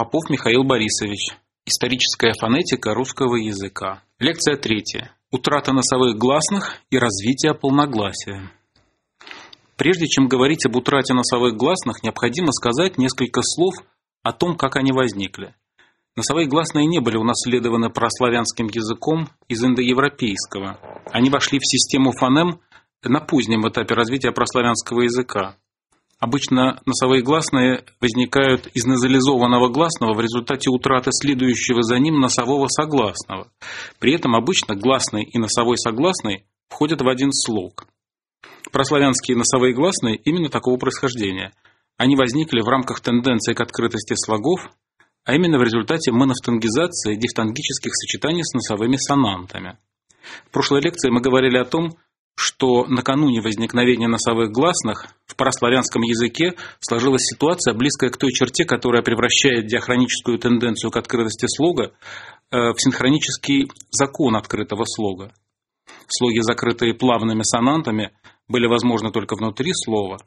Попов Михаил Борисович. Историческая фонетика русского языка. Лекция третья. Утрата носовых гласных и развитие полногласия. Прежде чем говорить об утрате носовых гласных, необходимо сказать несколько слов о том, как они возникли. Носовые гласные не были унаследованы прославянским языком из индоевропейского. Они вошли в систему фонем на позднем этапе развития прославянского языка. Обычно носовые гласные возникают из назализованного гласного в результате утраты следующего за ним носового согласного. При этом обычно гласный и носовой согласный входят в один слог. Прославянские носовые гласные именно такого происхождения. Они возникли в рамках тенденции к открытости слогов, а именно в результате монофтангизации дифтонгических сочетаний с носовыми сонантами. В прошлой лекции мы говорили о том, что накануне возникновения носовых гласных в параславянском языке сложилась ситуация, близкая к той черте, которая превращает диахроническую тенденцию к открытости слога э, в синхронический закон открытого слога. Слоги, закрытые плавными сонантами, были возможны только внутри слова,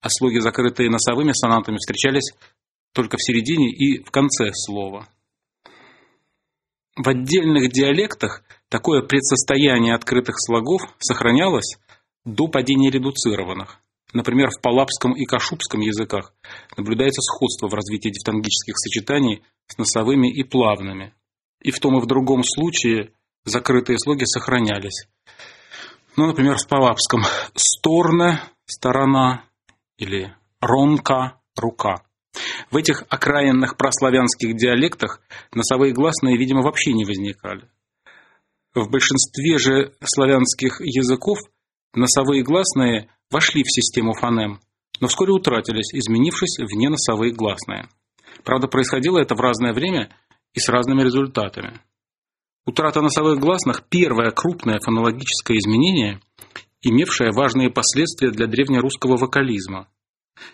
а слоги, закрытые носовыми сонантами, встречались только в середине и в конце слова. В отдельных диалектах Такое предсостояние открытых слогов сохранялось до падения редуцированных. Например, в палапском и кашубском языках наблюдается сходство в развитии дифтонгических сочетаний с носовыми и плавными. И в том и в другом случае закрытые слоги сохранялись. Ну, например, в палапском «сторна» – «сторона» или «ронка» – «рука». В этих окраинных прославянских диалектах носовые гласные, видимо, вообще не возникали. В большинстве же славянских языков носовые гласные вошли в систему фонем, но вскоре утратились, изменившись в неносовые гласные. Правда, происходило это в разное время и с разными результатами. Утрата носовых гласных – первое крупное фонологическое изменение, имевшее важные последствия для древнерусского вокализма.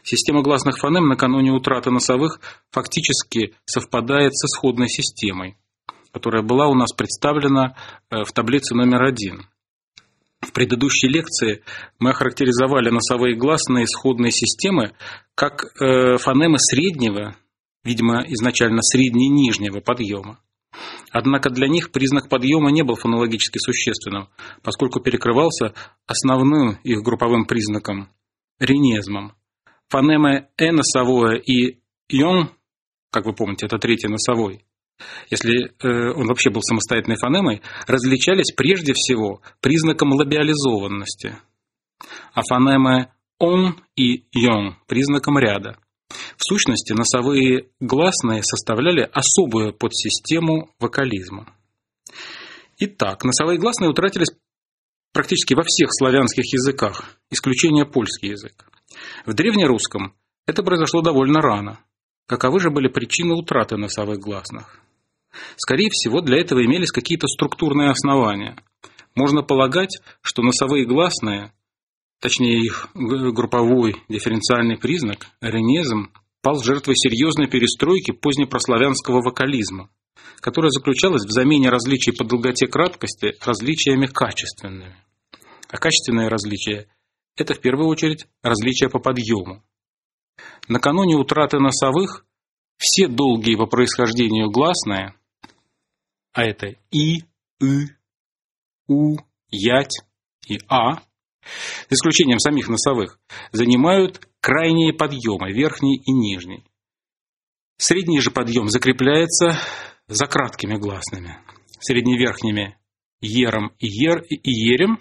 Система гласных фонем накануне утраты носовых фактически совпадает с исходной системой которая была у нас представлена э, в таблице номер один. В предыдущей лекции мы охарактеризовали носовые гласные исходной системы как э, фонемы среднего, видимо, изначально средне-нижнего подъема. Однако для них признак подъема не был фонологически существенным, поскольку перекрывался основным их групповым признаком – ренезмом. Фонемы «э» носовое и «йон», как вы помните, это третий носовой, если э, он вообще был самостоятельной фонемой, различались прежде всего признаком лабиализованности, а фонемы «он» и «йон» – признаком ряда. В сущности, носовые гласные составляли особую подсистему вокализма. Итак, носовые гласные утратились практически во всех славянских языках, исключение польский язык. В древнерусском это произошло довольно рано. Каковы же были причины утраты носовых гласных? Скорее всего, для этого имелись какие-то структурные основания. Можно полагать, что носовые гласные, точнее их групповой дифференциальный признак, ренезм, пал жертвой серьезной перестройки позднепрославянского вокализма, которая заключалась в замене различий по долготе краткости различиями качественными. А качественные различия – это в первую очередь различия по подъему. Накануне утраты носовых все долгие по происхождению гласные а это И, И, У, Ять и А, с исключением самих носовых, занимают крайние подъемы, верхний и нижний. Средний же подъем закрепляется за краткими гласными, средневерхними ером и, ер, и ерем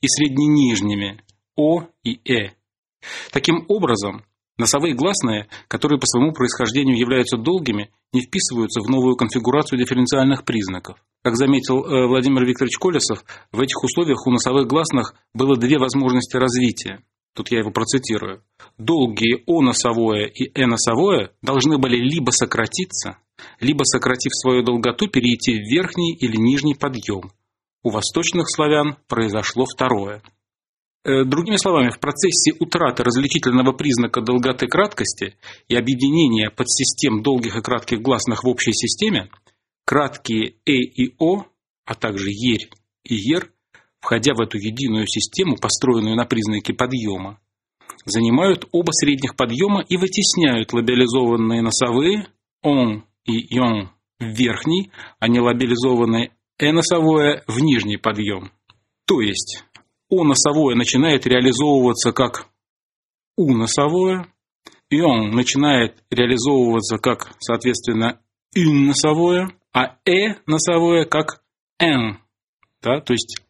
и средненижними о и э. Таким образом, Носовые гласные, которые по своему происхождению являются долгими, не вписываются в новую конфигурацию дифференциальных признаков. Как заметил э, Владимир Викторович Колесов, в этих условиях у носовых гласных было две возможности развития. Тут я его процитирую. Долгие О-носовое и Э-носовое должны были либо сократиться, либо, сократив свою долготу, перейти в верхний или нижний подъем. У восточных славян произошло второе. Э, другими словами, в процессе утраты различительного признака долготы краткости и объединения подсистем долгих и кратких гласных в общей системе, краткие «э» и «о», а также «ерь» и «ер», входя в эту единую систему, построенную на признаке подъема, занимают оба средних подъема и вытесняют лабиализованные носовые «он» и йон в верхний, они лабилизованы э носовое в нижний подъем. То есть о носовое начинает реализовываться как у носовое, и он начинает реализовываться как, соответственно, ин носовое, а э носовое как н. Да? То есть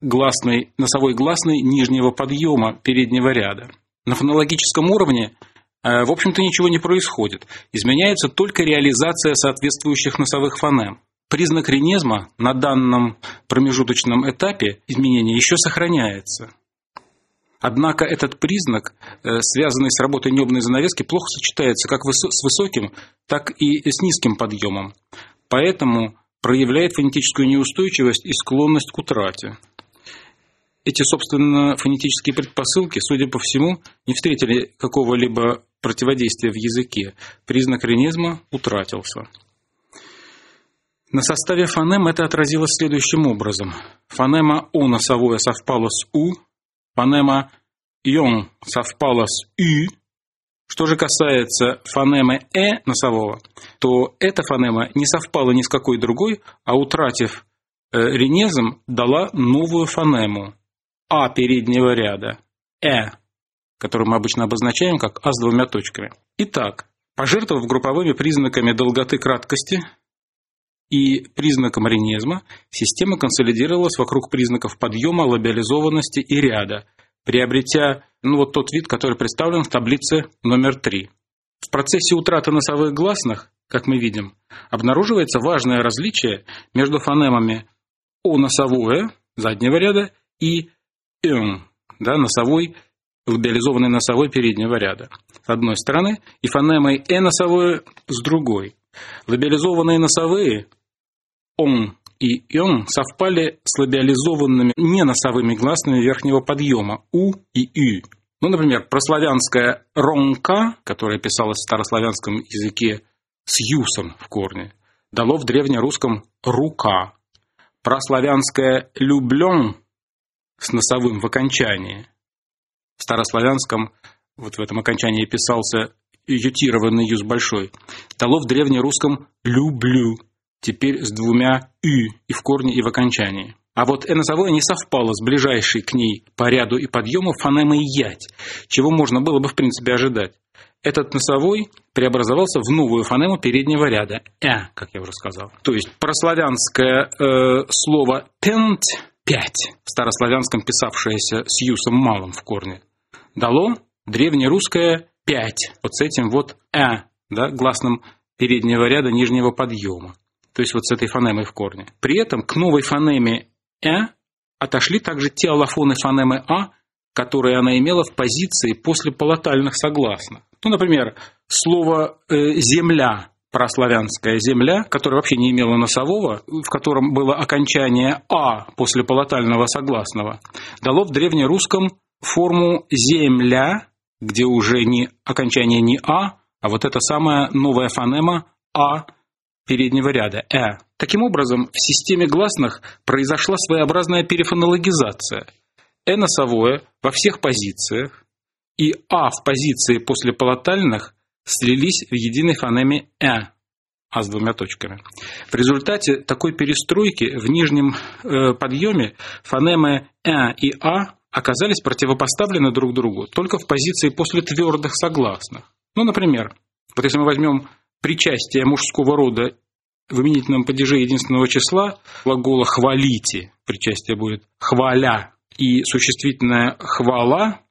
гласный, носовой гласный нижнего подъема переднего ряда. На фонологическом уровне, э, в общем-то, ничего не происходит. Изменяется только реализация соответствующих носовых фонем. Признак ренезма на данном промежуточном этапе изменения еще сохраняется. Однако этот признак, э, связанный с работой небной занавески, плохо сочетается как с высоким, так и с низким подъемом. Поэтому проявляет фонетическую неустойчивость и склонность к утрате. Эти, собственно, фонетические предпосылки, судя по всему, не встретили какого-либо противодействия в языке. Признак ренезма утратился. На составе фонем это отразилось следующим образом. Фонема О носовое совпала с У, фонема Йон совпала с Ü. Что же касается фонемы Э носового, то эта фонема не совпала ни с какой другой, а утратив э, ренезом, дала новую фонему А переднего ряда, Э, которую мы обычно обозначаем как А с двумя точками. Итак, пожертвовав групповыми признаками долготы краткости, и признаком ренезма система консолидировалась вокруг признаков подъема, лабиализованности и ряда, приобретя ну, вот тот вид, который представлен в таблице номер 3. В процессе утраты носовых гласных, как мы видим, обнаруживается важное различие между фонемами О носовое заднего ряда и Н, да, носовой, лабиализованный носовой переднего ряда с одной стороны и фонемой Э носовое с другой. Лабиализованные носовые он и «н» совпали с лабиализованными неносовыми гласными верхнего подъема «у» и «ü». Ну, например, прославянское «ронка», которое писалось в старославянском языке с «юсом» в корне, дало в древнерусском «рука». Прославянское «люблен» с носовым в окончании. В старославянском вот в этом окончании писался ютированный юз большой, дало в древнерусском «люблю», теперь с двумя «ü» и в корне, и в окончании. А вот «носовое» не совпало с ближайшей к ней по ряду и подъему фонемой «ять», чего можно было бы в принципе ожидать. Этот носовой преобразовался в новую фонему переднего ряда «э», как я уже сказал. То есть прославянское э, слово «пент» – «пять», в старославянском писавшееся с юсом малым в корне, дало древнерусское «пять», вот с этим вот «э», да, гласным переднего ряда нижнего подъема то есть вот с этой фонемой в корне. При этом к новой фонеме «э» отошли также те аллофоны фонемы «а», которые она имела в позиции после полотальных согласных. Ну, например, слово э, «земля», прославянская земля, которая вообще не имела носового, в котором было окончание «а» после полотального согласного, дало в древнерусском форму «земля», где уже не окончание не «а», а вот эта самая новая фонема «а» переднего ряда «э». Таким образом, в системе гласных произошла своеобразная перефонологизация. «э» носовое во всех позициях и «а» в позиции после полотальных слились в единой фонеме «э», а с двумя точками. В результате такой перестройки в нижнем э, подъеме фонемы «э» и «а» оказались противопоставлены друг другу только в позиции после твердых согласных. Ну, например, вот если мы возьмем причастие мужского рода в именительном падеже единственного числа глагола «хвалите», причастие будет «хваля», и существительное «хвала»,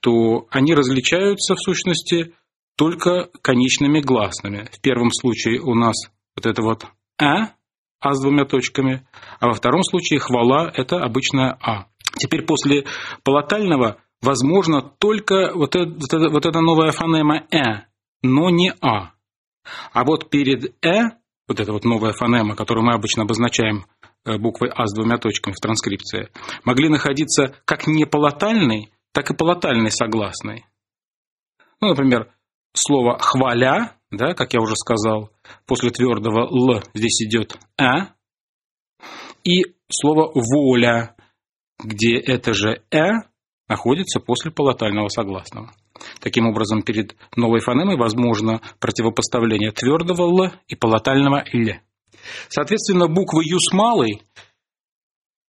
то они различаются в сущности только конечными гласными. В первом случае у нас вот это вот «а», «а» с двумя точками, а во втором случае «хвала» – это обычная «а». Теперь после полотального возможно только вот, это, вот эта новая фонема «э», но не «а». А вот перед «э» вот эта вот новая фонема, которую мы обычно обозначаем э, буквой А с двумя точками в транскрипции, могли находиться как неполотальной, так и полотальной согласной. Ну, например, слово «хваля», да, как я уже сказал, после твердого «л» здесь идет «а», и слово «воля», где это же «э» находится после полотального согласного. Таким образом, перед новой фонемой возможно противопоставление твердого «л» и полотального «л». Соответственно, буквы «ю» с малой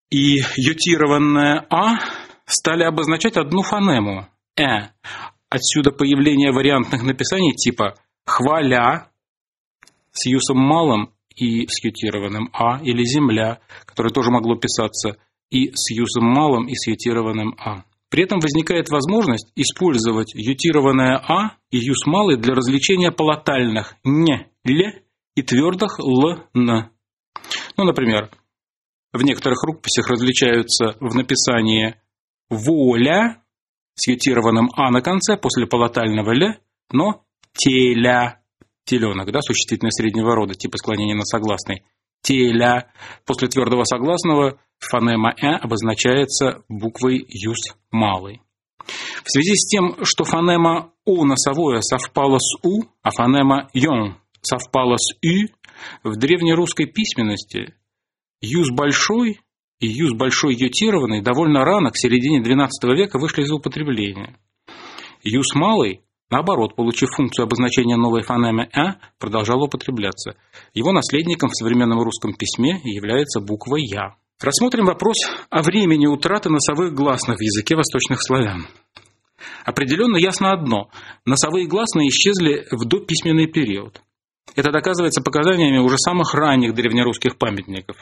и ютированная «а» стали обозначать одну фонему «э». Отсюда появление вариантных написаний типа «хваля» с юсом малым и с ютированным «а» или «земля», которое тоже могло писаться и с юсом малым, и с ютированным «а». При этом возникает возможность использовать ютированное «а» и юс малый для развлечения полотальных «не», «ле» и твердых «л», «н». Ну, например, в некоторых рукописях различаются в написании «воля» с ютированным «а» на конце после полотального «ле», но «теля» теленок, да, существительное среднего рода, типа склонения на согласный. Теля. После твердого согласного фонема «э» обозначается буквой «юс» малый. В связи с тем, что фонема «у» носовое совпала с «у», а фонема «йон» совпала с «ü», в древнерусской письменности «юз большой» и «юз большой ютированный» довольно рано, к середине XII века, вышли из употребления. «Юз малый» Наоборот, получив функцию обозначения новой фонемы «а», продолжал употребляться. Его наследником в современном русском письме является буква «я». Рассмотрим вопрос о времени утраты носовых гласных в языке восточных славян. Определенно ясно одно – носовые гласные исчезли в дописьменный период. Это доказывается показаниями уже самых ранних древнерусских памятников,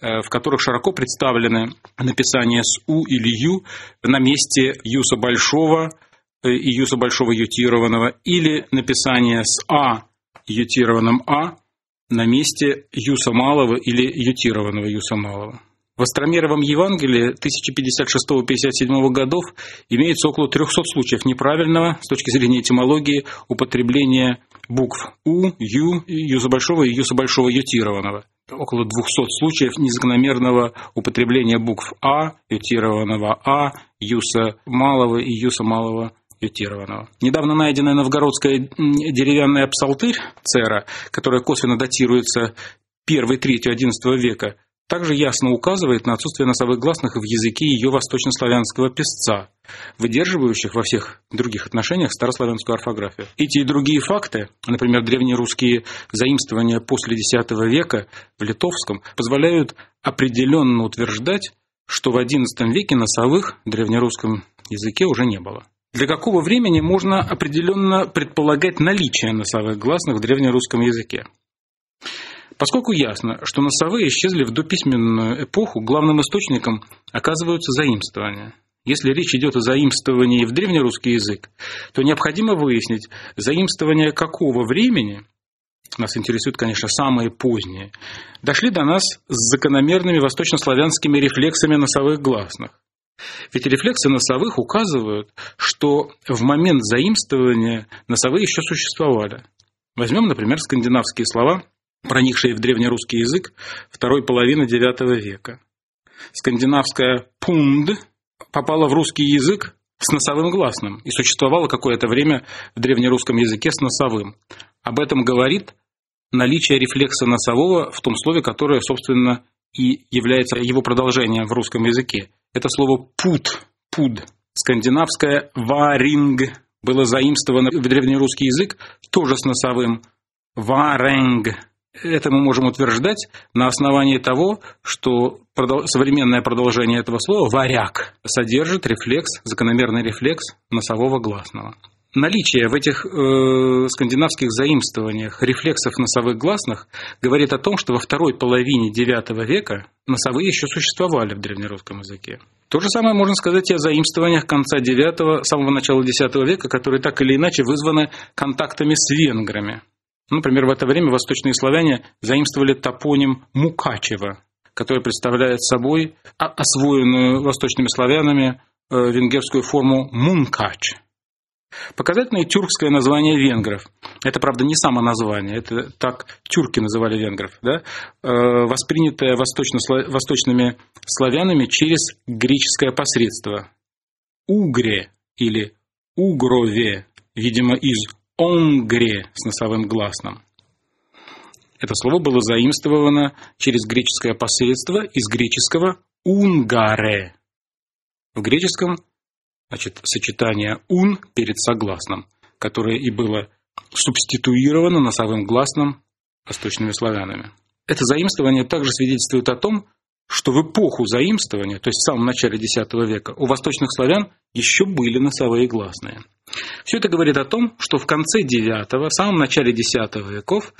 э, в которых широко представлены написания с «у» или «ю» на месте «юса большого», Э, и юса большого ютированного, или написание с А ютированным А на месте юса малого или ютированного юса малого. В Остромеровом Евангелии 1056-57 годов имеется около 300 случаев неправильного с точки зрения этимологии употребления букв У, Ю, Юса большого и Юса большого ютированного. Около 200 случаев незакономерного употребления букв А, ютированного А, Юса малого и Юса малого ютированного. Недавно найденная новгородская деревянная псалтырь Цера, которая косвенно датируется 1-3 XI века, также ясно указывает на отсутствие носовых гласных в языке ее восточнославянского писца, выдерживающих во всех других отношениях старославянскую орфографию. Эти и другие факты, например, древние русские заимствования после X века в литовском, позволяют определенно утверждать, что в XI веке носовых в древнерусском языке уже не было. Для какого времени можно определенно предполагать наличие носовых гласных в древнерусском языке? Поскольку ясно, что носовые исчезли в дописьменную эпоху, главным источником оказываются заимствования. Если речь идет о заимствовании в древнерусский язык, то необходимо выяснить, заимствования какого времени, нас интересуют, конечно, самые поздние, дошли до нас с закономерными восточнославянскими рефлексами носовых гласных. Ведь рефлексы носовых указывают, что в момент заимствования носовые еще существовали. Возьмем, например, скандинавские слова, проникшие в древнерусский язык второй половины IX века. Скандинавская «пунд» попала в русский язык с носовым гласным и существовала какое-то время в древнерусском языке с носовым. Об этом говорит наличие рефлекса носового в том слове, которое, собственно, и является его продолжением в русском языке. Это слово «пут», «пуд». Скандинавское «варинг» было заимствовано в древнерусский язык тоже с носовым «варенг». Это мы можем утверждать на основании того, что современное продолжение этого слова «варяг» содержит рефлекс, закономерный рефлекс носового гласного. Наличие в этих э, скандинавских заимствованиях рефлексов носовых гласных говорит о том, что во второй половине IX века носовые еще существовали в древнерусском языке. То же самое можно сказать и о заимствованиях конца IX, самого начала X века, которые так или иначе вызваны контактами с венграми. Например, в это время восточные славяне заимствовали топоним Мукачева, который представляет собой освоенную восточными славянами э, венгерскую форму Мункач – Показательное тюркское название венгров. Это, правда, не само название, это так тюрки называли венгров, да? Э, воспринятое восточными славянами через греческое посредство. Угре или угрове, видимо, из онгре с носовым гласным. Это слово было заимствовано через греческое посредство из греческого унгаре. В греческом значит, сочетание «ун» перед согласным, которое и было субституировано носовым гласным восточными славянами. Это заимствование также свидетельствует о том, что в эпоху заимствования, то есть в самом начале X века, у восточных славян еще были носовые гласные. Все это говорит о том, что в конце IX, в самом начале X веков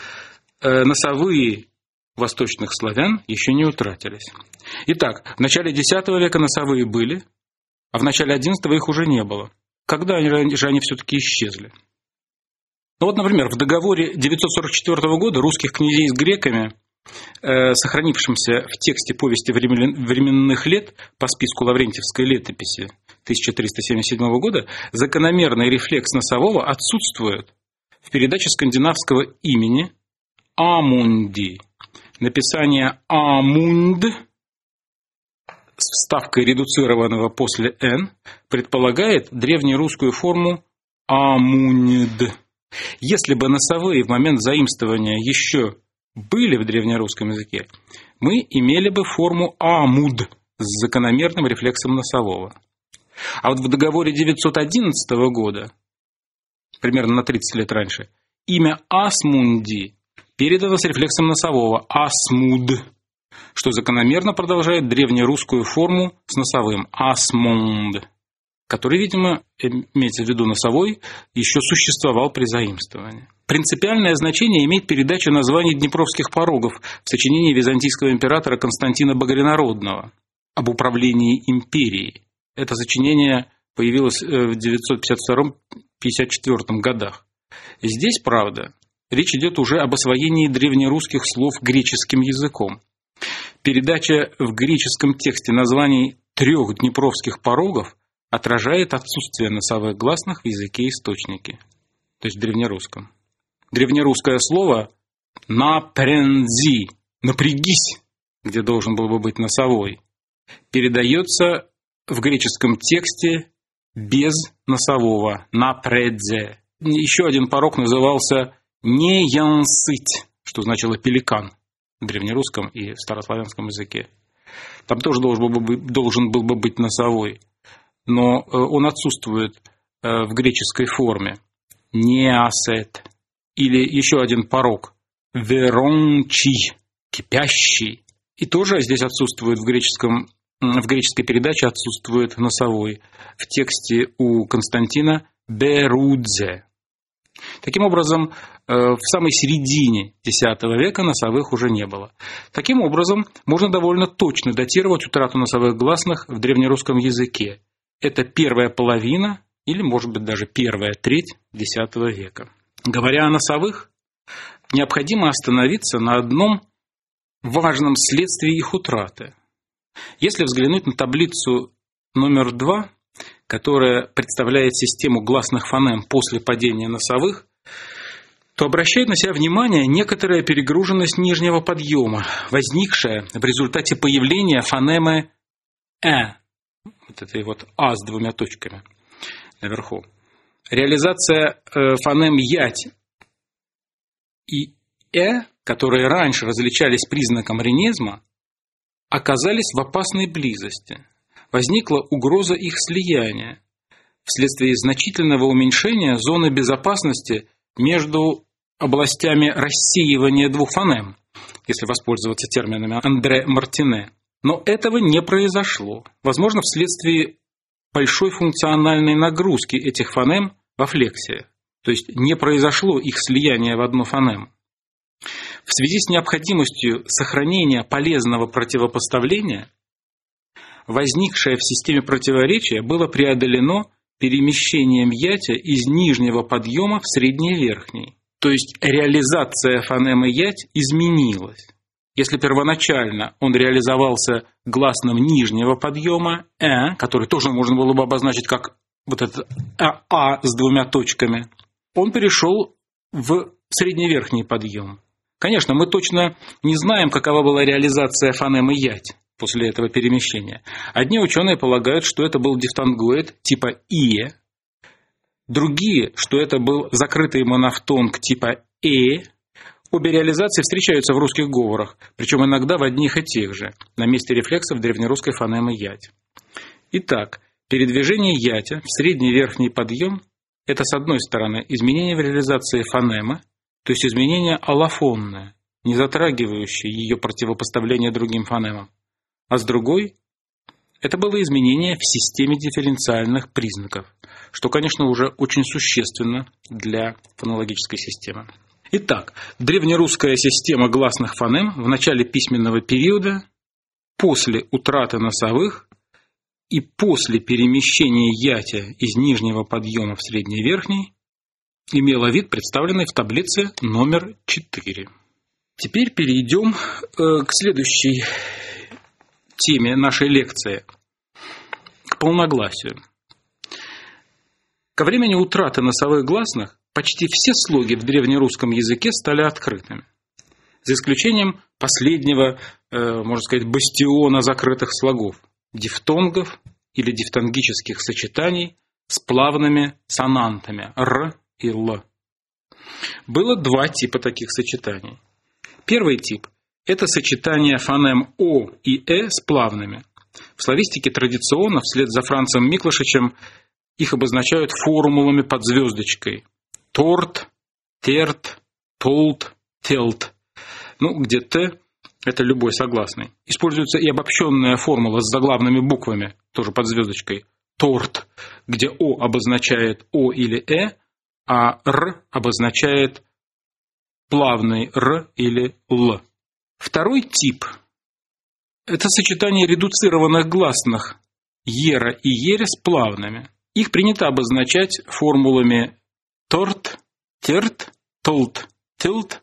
э, носовые восточных славян еще не утратились. Итак, в начале X века носовые были, а в начале XI их уже не было. Когда же они все-таки исчезли? Ну вот, например, в договоре 944 года русских князей с греками Э, сохранившемся в тексте повести временных лет по списку Лаврентьевской летописи 1377 года, закономерный рефлекс носового отсутствует в передаче скандинавского имени Амунди. Написание Амунд с вставкой редуцированного после «н» предполагает древнерусскую форму «амунд». Если бы носовые в момент заимствования еще были в древнерусском языке, мы имели бы форму «амуд» с закономерным рефлексом носового. А вот в договоре 911 года, примерно на 30 лет раньше, имя «асмунди» передано с рефлексом носового «асмуд», что закономерно продолжает древнерусскую форму с носовым «асмунд», который, видимо, имеется в виду носовой, еще существовал при заимствовании. Принципиальное значение имеет передача названий Днепровских порогов в сочинении византийского императора Константина Богоренародного об управлении империей. Это сочинение появилось э, в 952-54 годах. Здесь, правда, речь идет уже об освоении древнерусских слов греческим языком. Передача в греческом тексте названий трех днепровских порогов отражает отсутствие носовых гласных в языке источники, то есть в древнерусском древнерусское слово «напрензи» – «напрягись», где должен был бы быть носовой, передается в греческом тексте без носового «напредзе». Еще один порог назывался «не янсыть», что значило «пеликан» древнерусском и старославянском языке. Там тоже должен был бы, должен был бы быть носовой, но э, он отсутствует э, в греческой форме. «Неасет», или еще один порог – верончий, кипящий. И тоже здесь отсутствует в греческом в греческой передаче отсутствует носовой. В тексте у Константина «берудзе». Таким образом, э, в самой середине X века носовых уже не было. Таким образом, можно довольно точно датировать утрату носовых гласных в древнерусском языке. Это первая половина или, может быть, даже первая треть X века. Говоря о носовых, необходимо остановиться на одном важном следствии их утраты. Если взглянуть на таблицу номер два, которая представляет систему гласных фонем после падения носовых, то обращает на себя внимание некоторая перегруженность нижнего подъема, возникшая в результате появления фонемы «э», вот этой вот «а» с двумя точками наверху. Реализация э, фонем «ять» и «э», которые раньше различались признаком ренезма, оказались в опасной близости. Возникла угроза их слияния вследствие значительного уменьшения зоны безопасности между областями рассеивания двух фонем, если воспользоваться терминами Андре Мартине. Но этого не произошло. Возможно, вследствие большой функциональной нагрузки этих фонем во флексиях, то есть не произошло их слияние в одну фонему. В связи с необходимостью сохранения полезного противопоставления, возникшее в системе противоречия было преодолено перемещением ятя из нижнего подъема в средний верхний. То есть реализация фонемы ять изменилась. Если первоначально он реализовался гласным нижнего подъема «э», который тоже можно было бы обозначить как вот этот «а», «а» с двумя точками, он перешел в средневерхний подъем. Конечно, мы точно не знаем, какова была реализация фонемы «ять» после этого перемещения. Одни ученые полагают, что это был дифтонгоид типа «ие», другие, что это был закрытый монофтонг типа «э», Обе реализации встречаются в русских говорах, причем иногда в одних и тех же, на месте рефлексов древнерусской фонемы «ять». Итак, Передвижение ятя в средний верхний подъем – это, с одной стороны, изменение в реализации фонемы, то есть изменение аллофонное, не затрагивающее ее противопоставление другим фонемам, а с другой – это было изменение в системе дифференциальных признаков, что, конечно, уже очень существенно для фонологической системы. Итак, древнерусская система гласных фонем в начале письменного периода, после утраты носовых и после перемещения ятя из нижнего подъема в средний верхний имела вид, представленный в таблице номер 4. Теперь перейдем э, к следующей теме нашей лекции, к полногласию. Ко времени утраты носовых гласных почти все слоги в древнерусском языке стали открытыми. За исключением последнего, э, можно сказать, бастиона закрытых слогов – дифтонгов или дифтонгических сочетаний с плавными сонантами – р и л. Было два типа таких сочетаний. Первый тип – это сочетание фонем О и Э с плавными. В славистике традиционно, вслед за Францем Миклашичем, их обозначают формулами под звездочкой – торт, терт, толт, телт. Ну, где Т – это любой согласный. Используется и обобщенная формула с заглавными буквами, тоже под звездочкой. Торт, где О обозначает О или Э, а Р обозначает плавный Р или Л. Второй тип – это сочетание редуцированных гласных Ера и Ере с плавными. Их принято обозначать формулами торт, терт, толт, тилт,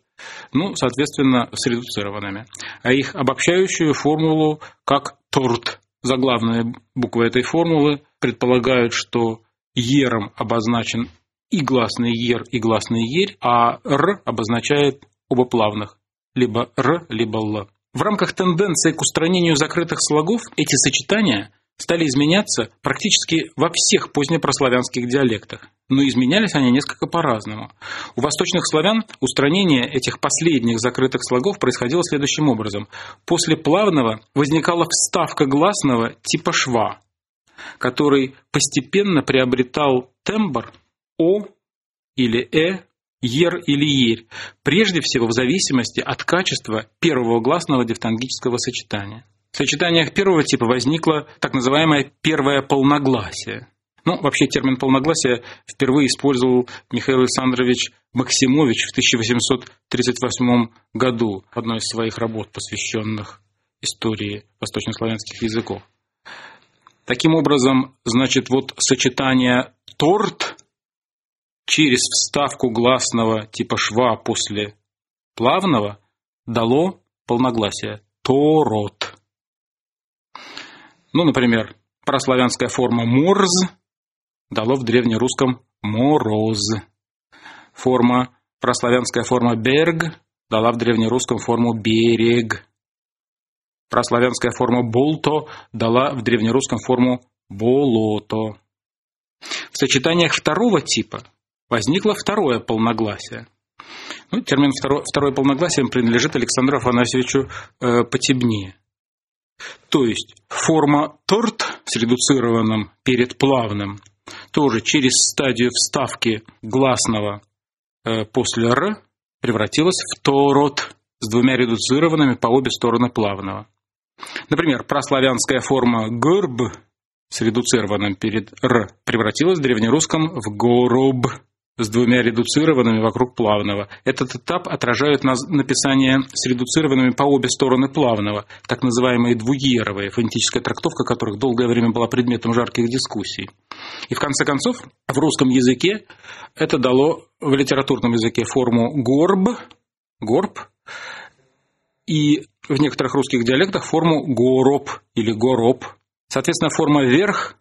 ну, соответственно, с редуцированными. А их обобщающую формулу как торт, заглавные буквы этой формулы предполагают, что ером обозначен и гласный ер, и гласный ерь, а р обозначает оба плавных, либо р, либо л. В рамках тенденции к устранению закрытых слогов эти сочетания стали изменяться практически во всех позднепрославянских диалектах но изменялись они несколько по-разному. У восточных славян устранение этих последних закрытых слогов происходило следующим образом. После плавного возникала вставка гласного типа шва, который постепенно приобретал тембр «о» или «э», «ер» или «ерь», прежде всего в зависимости от качества первого гласного дифтонгического сочетания. В сочетаниях первого типа возникло так называемое первое полногласие – ну, вообще термин полногласия впервые использовал Михаил Александрович Максимович в 1838 году в одной из своих работ, посвященных истории восточнославянских языков. Таким образом, значит, вот сочетание торт через вставку гласного типа шва после плавного дало полногласие торот. Ну, например, прославянская форма морз дало в древнерусском «мороз». Форма, прославянская форма «берг» дала в древнерусском форму «берег». Прославянская форма «болто» дала в древнерусском форму «болото». В сочетаниях второго типа возникло второе полногласие. Ну, термин второе, второе полногласие принадлежит Александру Афанасьевичу э, Потебнее. То есть форма торт с редуцированным перед плавным – тоже через стадию вставки гласного э, после «р» превратилась в «торот» с двумя редуцированными по обе стороны плавного. Например, прославянская форма «грб» с редуцированным перед «р» превратилась в древнерусском в «гороб» с двумя редуцированными вокруг плавного. Этот этап отражает написание с редуцированными по обе стороны плавного, так называемые двуеровые, фонетическая трактовка которых долгое время была предметом жарких дискуссий. И в конце концов, в русском языке это дало в литературном языке форму горб, горб, и в некоторых русских диалектах форму гороб или гороб. Соответственно, форма верх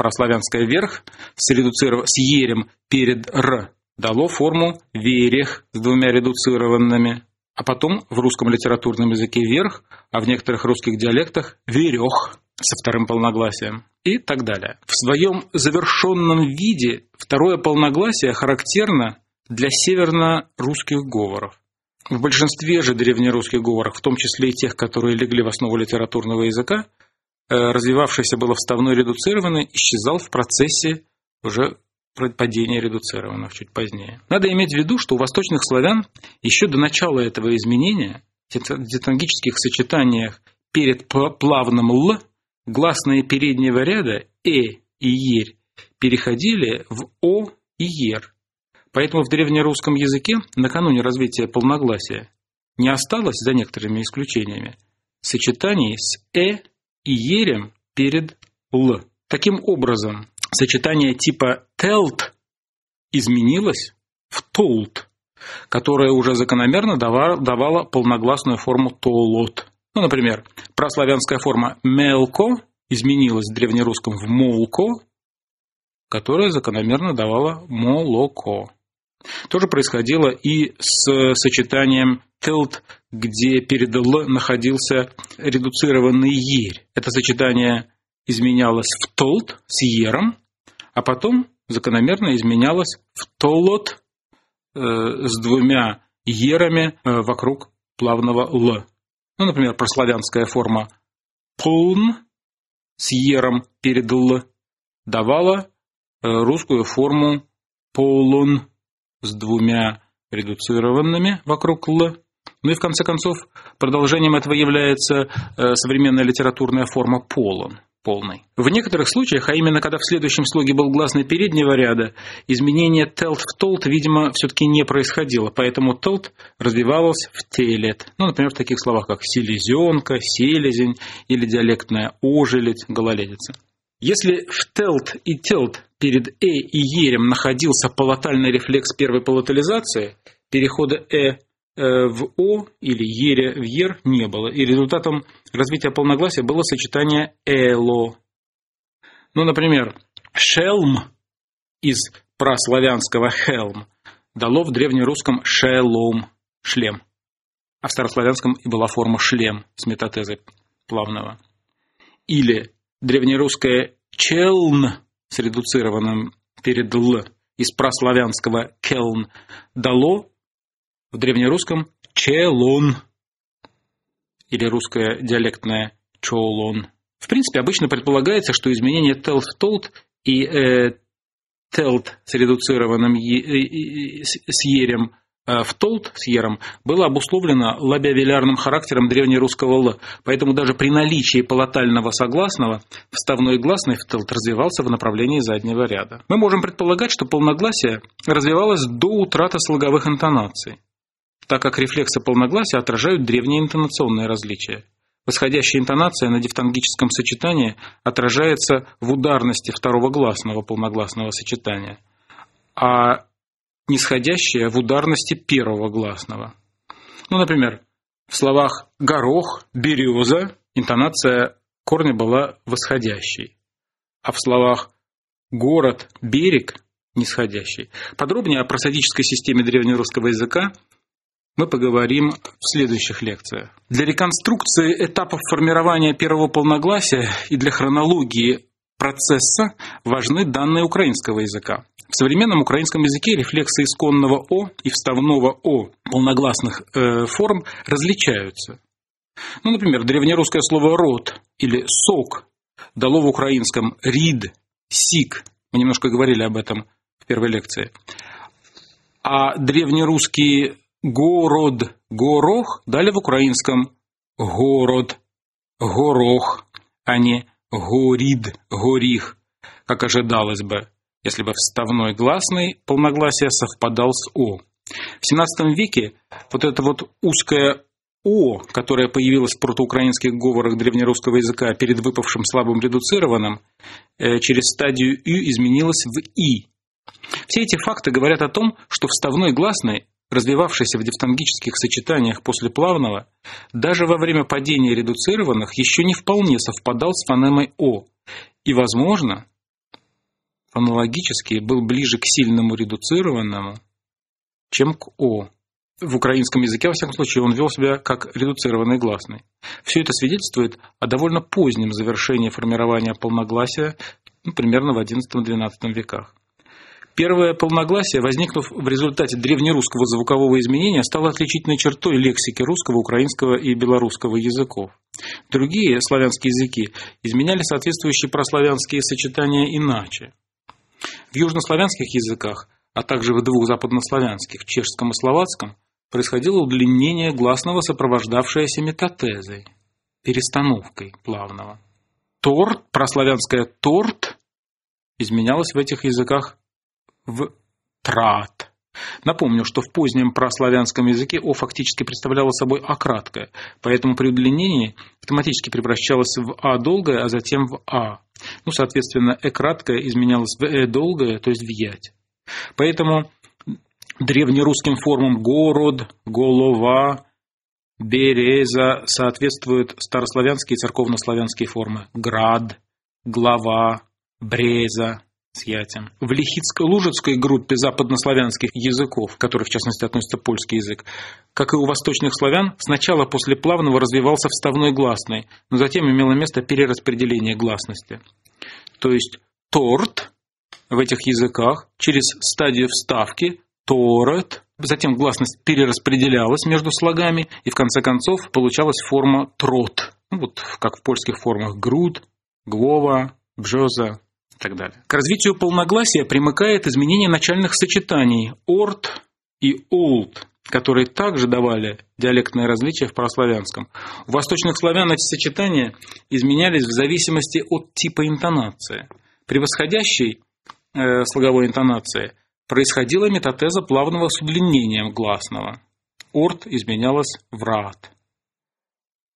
прославянское «верх» с, редуциров... с «ерем» перед «р» дало форму «верех» с двумя редуцированными, а потом в русском литературном языке «верх», а в некоторых русских диалектах «верех» со вторым полногласием и так далее. В своем завершенном виде второе полногласие характерно для северно-русских говоров. В большинстве же древнерусских говоров, в том числе и тех, которые легли в основу литературного языка, развивавшийся было вставной редуцированный, исчезал в процессе уже падения редуцированных чуть позднее. Надо иметь в виду, что у восточных славян еще до начала этого изменения в дифтонгических сочетаниях перед плавным «л» гласные переднего ряда «э» и «ерь» переходили в «о» и «ер». Поэтому в древнерусском языке накануне развития полногласия не осталось, за некоторыми исключениями, сочетаний с «э» и «ерем» перед «л». Таким образом, сочетание типа «телт» изменилось в «толт», которое уже закономерно давало полногласную форму «толот». Ну, например, прославянская форма «мелко» изменилась в древнерусском в «молко», которая закономерно давала «молоко». То же происходило и с сочетанием «телт», где перед «л» находился редуцированный «ерь». Это сочетание изменялось в «толт» с «ером», а потом закономерно изменялось в «толот» э, с двумя «ерами» э, вокруг плавного «л». Ну, например, прославянская форма «полн» с «ером» перед «л» давала э, русскую форму «полун» с двумя редуцированными вокруг «л». Ну и в конце концов, продолжением этого является современная литературная форма «полон» полной. В некоторых случаях, а именно когда в следующем слоге был гласный переднего ряда, изменение телт в толт, видимо, все-таки не происходило, поэтому толт развивалось в телет. Ну, например, в таких словах, как селезенка, селезень или диалектная ожеледь, гололедица. Если в телт и телт перед э и ерем находился полотальный рефлекс первой полотализации, перехода э Э, в О или Ере в Ер не было. И результатом развития полногласия было сочетание Эло. Ну, например, шелм из прославянского хелм дало в древнерусском шелом, шлем. А в старославянском и была форма шлем с метатезой плавного. Или древнерусское челн с редуцированным перед л из прославянского келн дало в древнерусском челон или русское диалектное чолон. В принципе, обычно предполагается, что изменение телт в толт и э, телт с редуцированным е, э, с ерем э, в толт с ером было обусловлено лабиавилярным характером древнерусского л, поэтому даже при наличии полотального согласного вставной гласный в телт развивался в направлении заднего ряда. Мы можем предполагать, что полногласие развивалось до утраты слоговых интонаций так как рефлексы полногласия отражают древние интонационные различия. Восходящая интонация на дифтонгическом сочетании отражается в ударности второго гласного полногласного сочетания, а нисходящая в ударности первого гласного. Ну, например, в словах «горох», «береза» интонация корня была восходящей, а в словах «город», «берег» – нисходящей. Подробнее о просадической системе древнерусского языка мы поговорим в следующих лекциях. Для реконструкции этапов формирования первого полногласия и для хронологии процесса важны данные украинского языка. В современном украинском языке рефлексы исконного «о» и вставного «о» полногласных э, форм различаются. Ну, например, древнерусское слово «род» или «сок» дало в украинском «рид», «сик». Мы немножко говорили об этом в первой лекции. А древнерусские город, горох. Дали в украинском. Город, горох, а не горид, горих, как ожидалось бы, если бы вставной гласный полногласие совпадал с «о». В XVII веке вот это вот узкое «о», которое появилось в протоукраинских говорах древнерусского языка перед выпавшим слабым редуцированным, э, через стадию «ю» изменилось в «и». Все эти факты говорят о том, что вставной гласный развивавшийся в дифтонгических сочетаниях после плавного, даже во время падения редуцированных еще не вполне совпадал с фонемой «о» и, возможно, фонологически был ближе к сильному редуцированному, чем к «о». В украинском языке, во всяком случае, он вел себя как редуцированный гласный. Все это свидетельствует о довольно позднем завершении формирования полногласия, ну, примерно в XI-XII веках. Первое полногласие, возникнув в результате древнерусского звукового изменения, стало отличительной чертой лексики русского, украинского и белорусского языков. Другие славянские языки изменяли соответствующие прославянские сочетания иначе. В южнославянских языках, а также в двух западнославянских, чешском и словацком, происходило удлинение гласного, сопровождавшееся метатезой, перестановкой плавного. Торт, прославянское торт, изменялось в этих языках в трат. Напомню, что в позднем прославянском языке «о» фактически представляло собой «а» краткое, поэтому при удлинении автоматически превращалось в «а» долгое, а затем в «а». Ну, соответственно, «э» краткое изменялось в «э» долгое, то есть в «ять». Поэтому древнерусским формам «город», «голова», «береза» соответствуют старославянские и церковнославянские формы «град», «глава», «бреза», с ятем. В лихицко-лужицкой группе западнославянских языков, к в частности относится польский язык, как и у восточных славян, сначала после плавного развивался вставной гласный, но затем имело место перераспределение гласности. То есть торт в этих языках через стадию вставки торет, затем гласность перераспределялась между слогами, и в конце концов получалась форма трот, ну, вот как в польских формах груд, глова, бжоза, так далее. К развитию полногласия примыкает изменение начальных сочетаний «орт» и «олд», которые также давали диалектное различие в прославянском. У восточных славян эти сочетания изменялись в зависимости от типа интонации. При восходящей э, слоговой интонации происходила метатеза плавного с удлинением гласного. Орт изменялась в рад.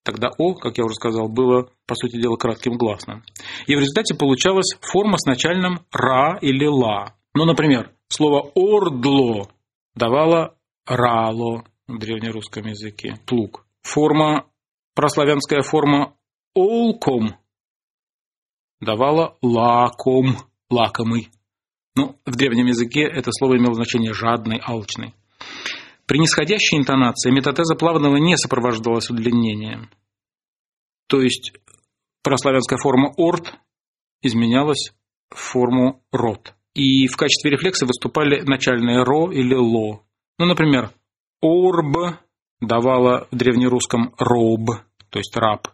Тогда О, как я уже сказал, было, по сути дела, кратким гласным. И в результате получалась форма с начальным «ра» или «ла». Ну, например, слово «ордло» давало «рало» в древнерусском языке, плуг. Форма, прославянская форма «олком» давала «лаком», «лакомый». Ну, в древнем языке это слово имело значение «жадный», «алчный». При нисходящей интонации метатеза плавного не сопровождалась удлинением. То есть прославянская форма «орт» изменялась в форму «рот». И в качестве рефлекса выступали начальные «ро» или «ло». Ну, например, «орб» давала в древнерусском «роб», то есть «раб».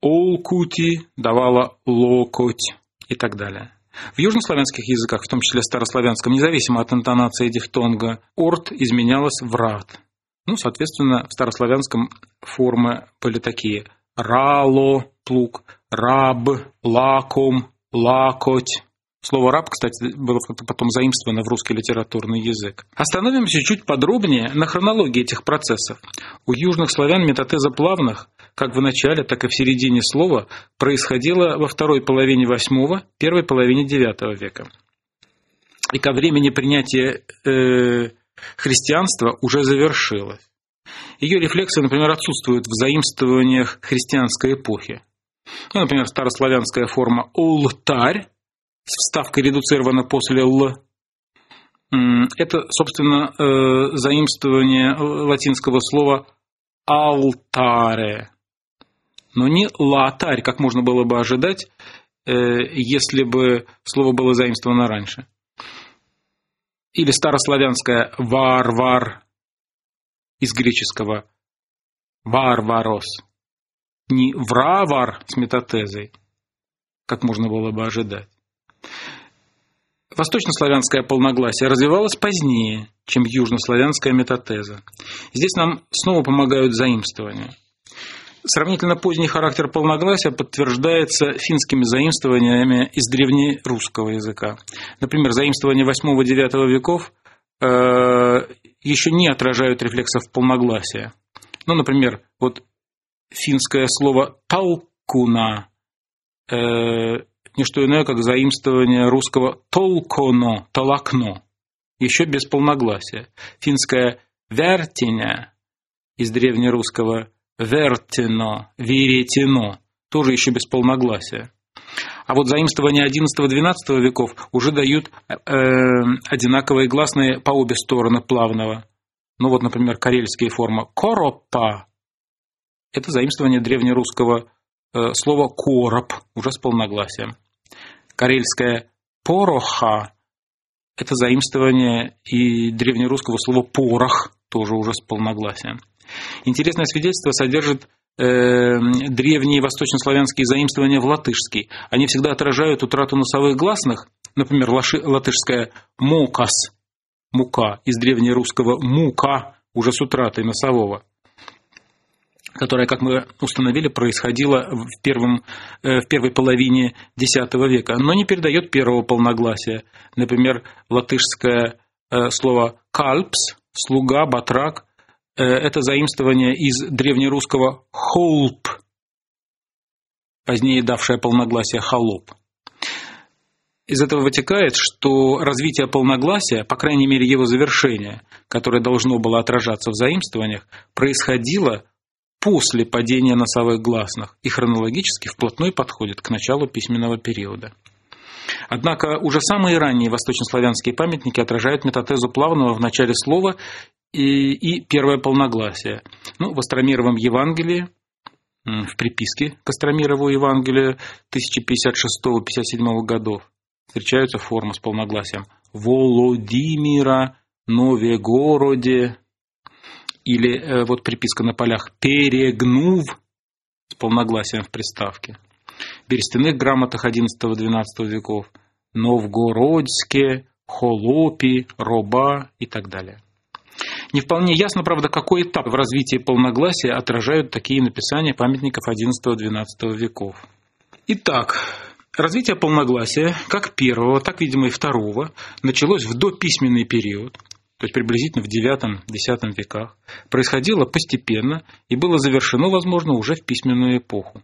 «Олкути» давала «локоть» и так далее. В южнославянских языках, в том числе старославянском, независимо от интонации дифтонга, орт изменялась в рад. Ну, соответственно, в старославянском формы были такие рало, плуг, раб, лаком, лакоть. Слово «раб», кстати, было потом заимствовано в русский литературный язык. Остановимся чуть подробнее на хронологии этих процессов. У южных славян метатеза плавных как в начале, так и в середине слова, происходило во второй половине VIII, первой половине IX века. И ко времени принятия э, христианства уже завершилось. Ее рефлексы, например, отсутствуют в заимствованиях христианской эпохи. Ну, например, старославянская форма «ултарь» с вставкой редуцирована после «л». Это, собственно, э, заимствование латинского слова «алтаре», но не латарь, как можно было бы ожидать, э, если бы слово было заимствовано раньше. Или старославянское варвар из греческого варварос. Не вравар с метатезой, как можно было бы ожидать. Восточнославянское полногласие развивалось позднее, чем южнославянская метатеза. Здесь нам снова помогают заимствования – Сравнительно поздний характер полногласия подтверждается финскими заимствованиями из древнерусского языка. Например, заимствования 8-9 веков э, еще не отражают рефлексов полногласия. Ну, например, вот финское слово «талкуна» э, не что иное, как заимствование русского «толконо», «толокно», еще без полногласия. Финское «вертиня» из древнерусского вертино, веретено, тоже еще без полногласия. А вот заимствования XI-XII веков уже дают э, одинаковые гласные по обе стороны плавного. Ну вот, например, карельские формы «коропа» – это заимствование древнерусского э, слова «короб», уже с полногласием. Карельское «пороха» это заимствование и древнерусского слова «порох», тоже уже с полногласием. Интересное свидетельство содержит э, древние восточнославянские заимствования в латышский. Они всегда отражают утрату носовых гласных. Например, латышская «мокас» – «мука» из древнерусского «мука» уже с утратой носового которая, как мы установили, происходила в, первом, э, в первой половине X века, но не передает первого полногласия. Например, латышское э, слово «кальпс» – «слуга», «батрак» – это заимствование из древнерусского «холп», позднее давшее полногласие «холоп». Из этого вытекает, что развитие полногласия, по крайней мере его завершение, которое должно было отражаться в заимствованиях, происходило после падения носовых гласных и хронологически вплотную подходит к началу письменного периода. Однако уже самые ранние восточнославянские памятники отражают метатезу плавного в начале слова и, и первое полногласие. Ну, в Остромировом Евангелии, в приписке к Остромирову Евангелию 1056-57 годов встречаются формы с полногласием Володимира, Новегороде, или э, вот приписка на полях «перегнув» с полногласием в приставке. В берестяных грамотах XI-XII веков Новгородске, Холопи, Роба и так далее. Не вполне ясно, правда, какой этап в развитии полногласия отражают такие написания памятников XI-XII веков. Итак, развитие полногласия как первого, так, видимо, и второго началось в дописьменный период – то есть приблизительно в IX-X веках, происходило постепенно и было завершено, возможно, уже в письменную эпоху.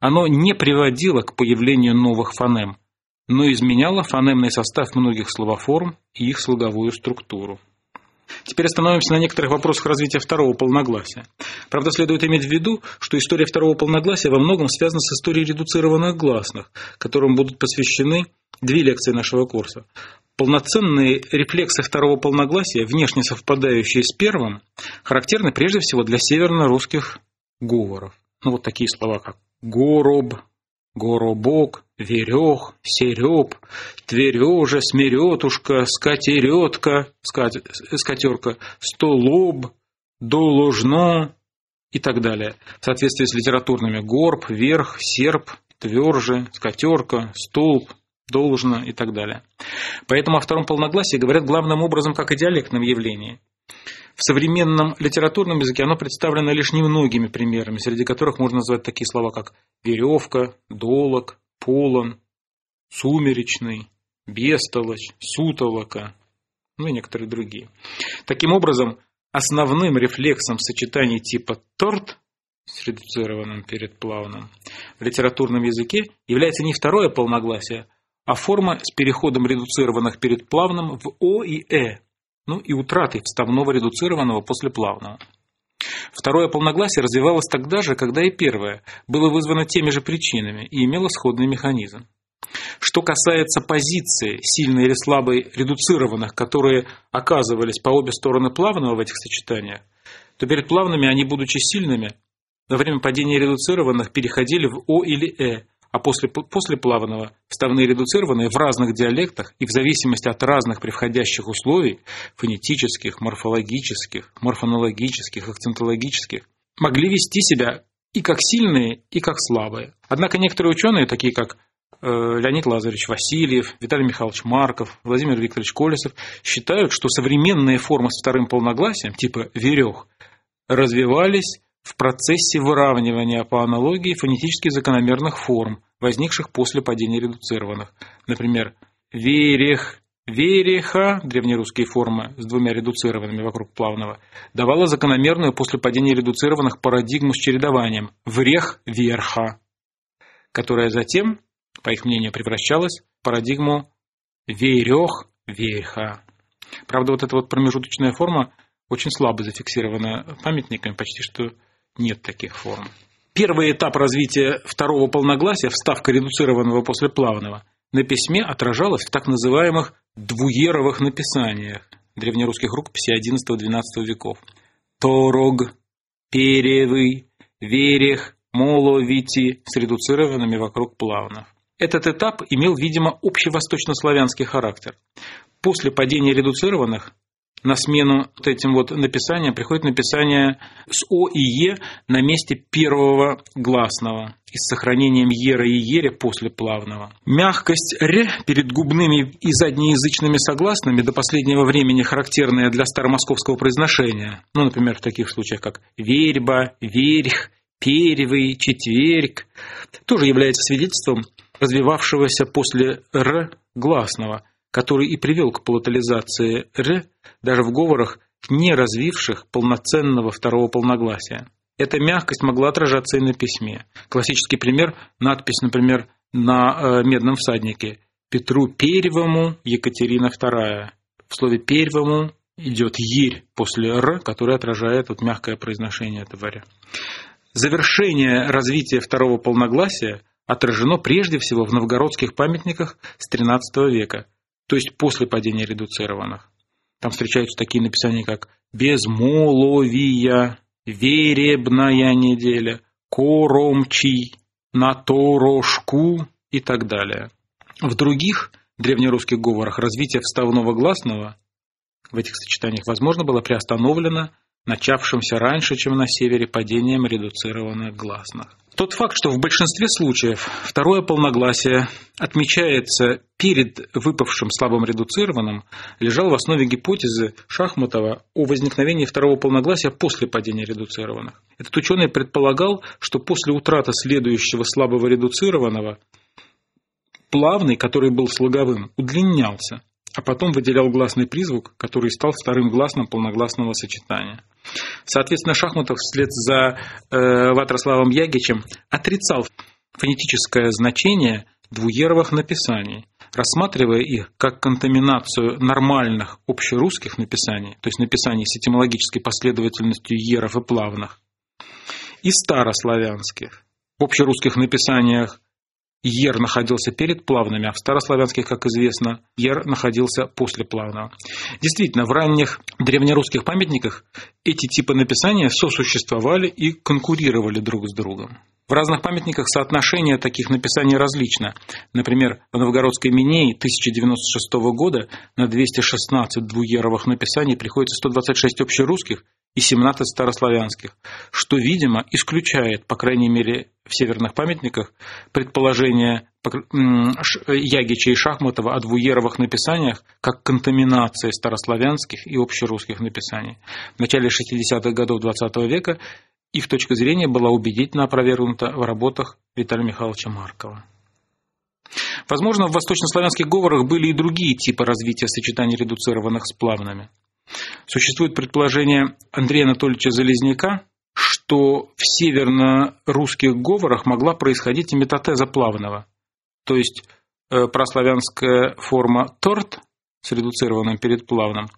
Оно не приводило к появлению новых фонем, но изменяло фонемный состав многих словоформ и их слоговую структуру. Теперь остановимся на некоторых вопросах развития второго полногласия. Правда, следует иметь в виду, что история второго полногласия во многом связана с историей редуцированных гласных, которым будут посвящены две лекции нашего курса. Полноценные рефлексы второго полногласия, внешне совпадающие с первым, характерны прежде всего для северно-русских говоров. Ну, вот такие слова, как гороб, горобок, верех, сереб, твережа, смеретушка, скатеретка, скатерка, столоб, доложно и так далее. В соответствии с литературными горб, верх, серп, тверже, скатерка, столб, должно и так далее. Поэтому о втором полногласии говорят главным образом как о диалектном явлении. В современном литературном языке оно представлено лишь немногими примерами, среди которых можно назвать такие слова, как веревка, долог, полон, сумеречный, бестолочь, сутолока, ну и некоторые другие. Таким образом, основным рефлексом сочетаний типа торт с редуцированным перед плавным в литературном языке является не второе полногласие, а форма с переходом редуцированных перед плавным в О и Э, ну и утратой вставного редуцированного после плавного. Второе полногласие развивалось тогда же, когда и первое, было вызвано теми же причинами и имело сходный механизм. Что касается позиции, сильной или слабой редуцированных, которые оказывались по обе стороны плавного в этих сочетаниях, то перед плавными они, будучи сильными, во время падения редуцированных переходили в О или Э, а после, после плавного вставные редуцированные в разных диалектах и в зависимости от разных превходящих условий, фонетических, морфологических, морфонологических, акцентологических, могли вести себя и как сильные, и как слабые. Однако некоторые ученые, такие как э, Леонид Лазаревич Васильев, Виталий Михайлович Марков, Владимир Викторович Колесов считают, что современные формы с вторым полногласием, типа верех, развивались в процессе выравнивания по аналогии фонетически закономерных форм, возникших после падения редуцированных. Например, верех, вереха, древнерусские формы с двумя редуцированными вокруг плавного, давала закономерную после падения редуцированных парадигму с чередованием врех верха, которая затем, по их мнению, превращалась в парадигму верех верха. Правда, вот эта вот промежуточная форма очень слабо зафиксирована памятниками, почти что нет таких форм. Первый этап развития второго полногласия, вставка редуцированного после плавного, на письме отражалась в так называемых двуеровых написаниях древнерусских рукописей XI-XII веков. Торог, Перевый, Верех, Моловити с редуцированными вокруг плавнов. Этот этап имел, видимо, общевосточнославянский характер. после падения редуцированных на смену вот этим вот написаниям приходит написание с О и Е на месте первого гласного и с сохранением Ера и Ере после плавного. Мягкость Р перед губными и заднеязычными согласными до последнего времени характерная для старомосковского произношения. Ну, например, в таких случаях, как верьба, верх, перевый, четверг, тоже является свидетельством развивавшегося после Р гласного – который и привел к полотализации «р» даже в говорах, не развивших полноценного второго полногласия. Эта мягкость могла отражаться и на письме. Классический пример – надпись, например, на э, медном всаднике «Петру Первому, Екатерина II». В слове «первому» идет «ерь» после «р», который отражает вот мягкое произношение этого «р». Завершение развития второго полногласия отражено прежде всего в новгородских памятниках с XIII века – то есть после падения редуцированных. Там встречаются такие написания, как «безмоловия», «веребная неделя», «коромчий», «на торошку» и так далее. В других древнерусских говорах развитие вставного гласного в этих сочетаниях, возможно, было приостановлено начавшимся раньше, чем на севере, падением редуцированных гласных. Тот факт, что в большинстве случаев второе полногласие отмечается перед выпавшим слабым редуцированным, лежал в основе гипотезы Шахматова о возникновении второго полногласия после падения редуцированных. Этот ученый предполагал, что после утраты следующего слабого редуцированного плавный, который был слоговым, удлинялся, а потом выделял гласный призвук, который стал вторым гласным полногласного сочетания. Соответственно, Шахматов вслед за э, Ватрославом Ягичем отрицал фонетическое значение двуеровых написаний, рассматривая их как контаминацию нормальных общерусских написаний, то есть написаний с этимологической последовательностью еров и плавных, и старославянских. В общерусских написаниях Ер находился перед плавными, а в старославянских, как известно, Ер находился после плавного. Действительно, в ранних древнерусских памятниках эти типы написания сосуществовали и конкурировали друг с другом. В разных памятниках соотношение таких написаний различно. Например, в Новгородской Минее 1096 года на 216 двуеровых написаний приходится 126 общерусских и 17 старославянских, что, видимо, исключает, по крайней мере, в северных памятниках предположение Ягича и Шахматова о двуеровых написаниях как контаминация старославянских и общерусских написаний. В начале 60-х годов XX века их точка зрения была убедительно опровергнута в работах Виталия Михайловича Маркова. Возможно, в восточнославянских говорах были и другие типы развития сочетаний редуцированных с плавными – Существует предположение Андрея Анатольевича Залезняка, что в северно-русских говорах могла происходить метатеза плавного. То есть э, прославянская форма торт с редуцированным перед плавным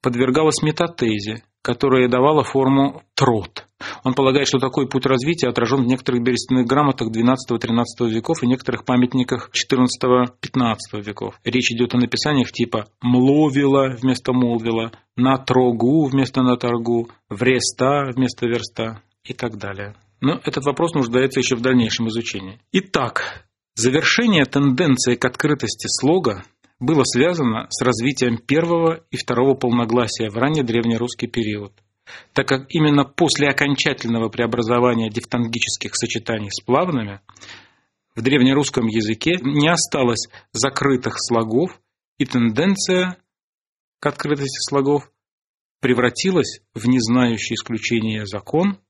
подвергалась метатезе, которая давала форму трот. Он полагает, что такой путь развития отражен в некоторых берестяных грамотах XII-XIII веков и некоторых памятниках XIV-XV веков. Речь идет о написаниях типа «мловила» вместо «молвила», «на трогу» вместо «на торгу», «вреста» вместо «верста» и так далее. Но этот вопрос нуждается еще в дальнейшем изучении. Итак, завершение тенденции к открытости слога было связано с развитием первого и второго полногласия в ранний древнерусский период, так как именно после окончательного преобразования дифтонгических сочетаний с плавными в древнерусском языке не осталось закрытых слогов, и тенденция к открытости слогов превратилась в незнающий исключения закон,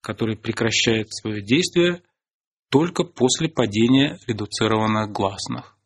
который прекращает свое действие только после падения редуцированных гласных.